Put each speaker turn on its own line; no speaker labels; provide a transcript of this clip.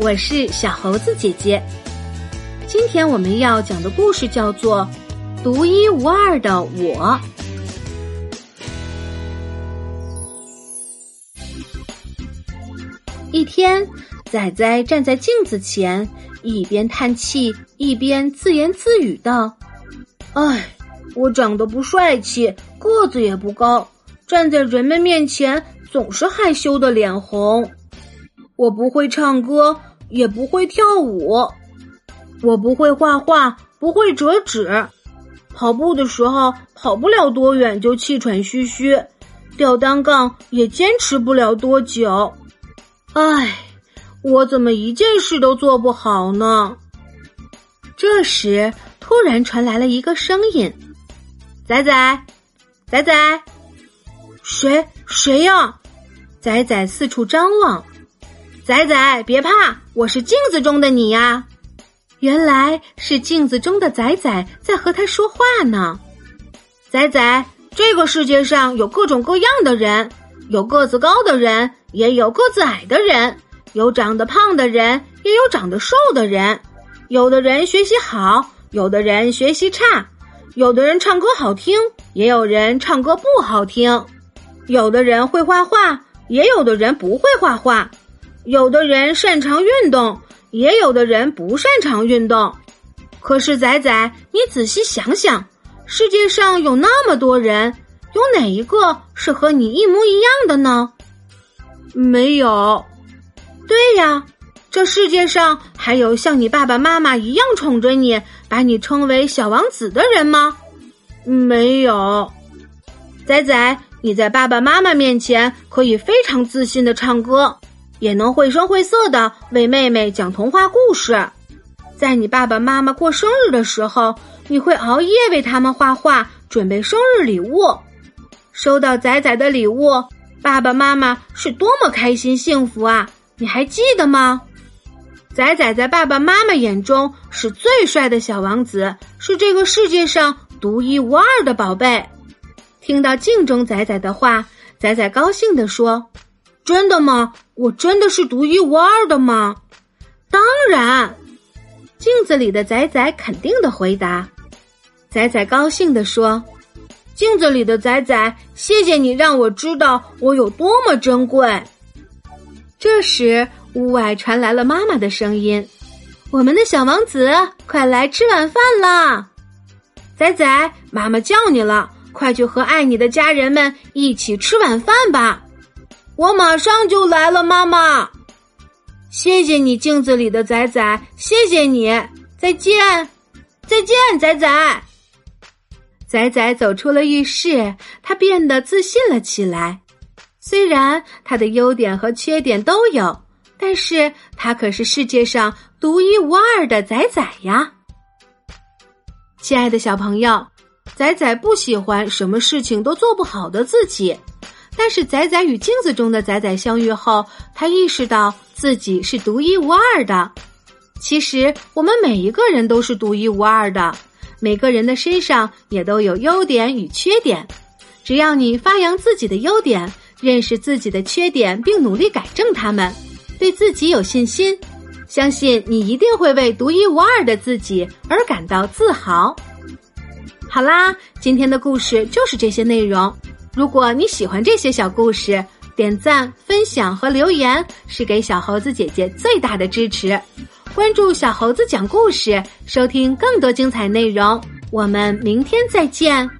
我是小猴子姐姐。今天我们要讲的故事叫做《独一无二的我》。一天，仔仔站在镜子前，一边叹气，一边自言自语道：“
唉，我长得不帅气，个子也不高，站在人们面前总是害羞的脸红。我不会唱歌。”也不会跳舞，我不会画画，不会折纸，跑步的时候跑不了多远就气喘吁吁，吊单杠也坚持不了多久。唉，我怎么一件事都做不好呢？
这时，突然传来了一个声音：“仔仔，仔仔，
谁谁呀？”
仔仔四处张望。
仔仔，别怕，我是镜子中的你呀！
原来是镜子中的仔仔在和他说话呢。
仔仔，这个世界上有各种各样的人，有个子高的人，也有个子矮的人，有长得胖的人，也有长得瘦的人。有的人学习好，有的人学习差，有的人唱歌好听，也有人唱歌不好听。有的人会画画，也有的人不会画画。有的人擅长运动，也有的人不擅长运动。可是仔仔，你仔细想想，世界上有那么多人，有哪一个是和你一模一样的呢？没有。对呀，这世界上还有像你爸爸妈妈一样宠着你，把你称为小王子的人吗？没有。仔仔，你在爸爸妈妈面前可以非常自信的唱歌。也能绘声绘色的为妹妹讲童话故事，在你爸爸妈妈过生日的时候，你会熬夜为他们画画，准备生日礼物。收到仔仔的礼物，爸爸妈妈是多么开心幸福啊！你还记得吗？仔仔在爸爸妈妈眼中是最帅的小王子，是这个世界上独一无二的宝贝。听到镜中仔仔的话，仔仔高兴地说。真的吗？我真的是独一无二的吗？当然，镜子里的仔仔肯定的回答。仔仔高兴的说：“镜子里的仔仔，谢谢你让我知道我有多么珍贵。”这时，屋外传来了妈妈的声音：“我们的小王子，快来吃晚饭啦！”仔仔，妈妈叫你了，快去和爱你的家人们一起吃晚饭吧。我马上就来了，妈妈。谢谢你，镜子里的仔仔，谢谢你。再见，再见，仔仔。仔仔走出了浴室，他变得自信了起来。虽然他的优点和缺点都有，但是他可是世界上独一无二的仔仔呀。亲爱的小朋友，仔仔不喜欢什么事情都做不好的自己。但是仔仔与镜子中的仔仔相遇后，他意识到自己是独一无二的。其实我们每一个人都是独一无二的，每个人的身上也都有优点与缺点。只要你发扬自己的优点，认识自己的缺点，并努力改正他们，对自己有信心，相信你一定会为独一无二的自己而感到自豪。好啦，今天的故事就是这些内容。如果你喜欢这些小故事，点赞、分享和留言是给小猴子姐姐最大的支持。关注小猴子讲故事，收听更多精彩内容。我们明天再见。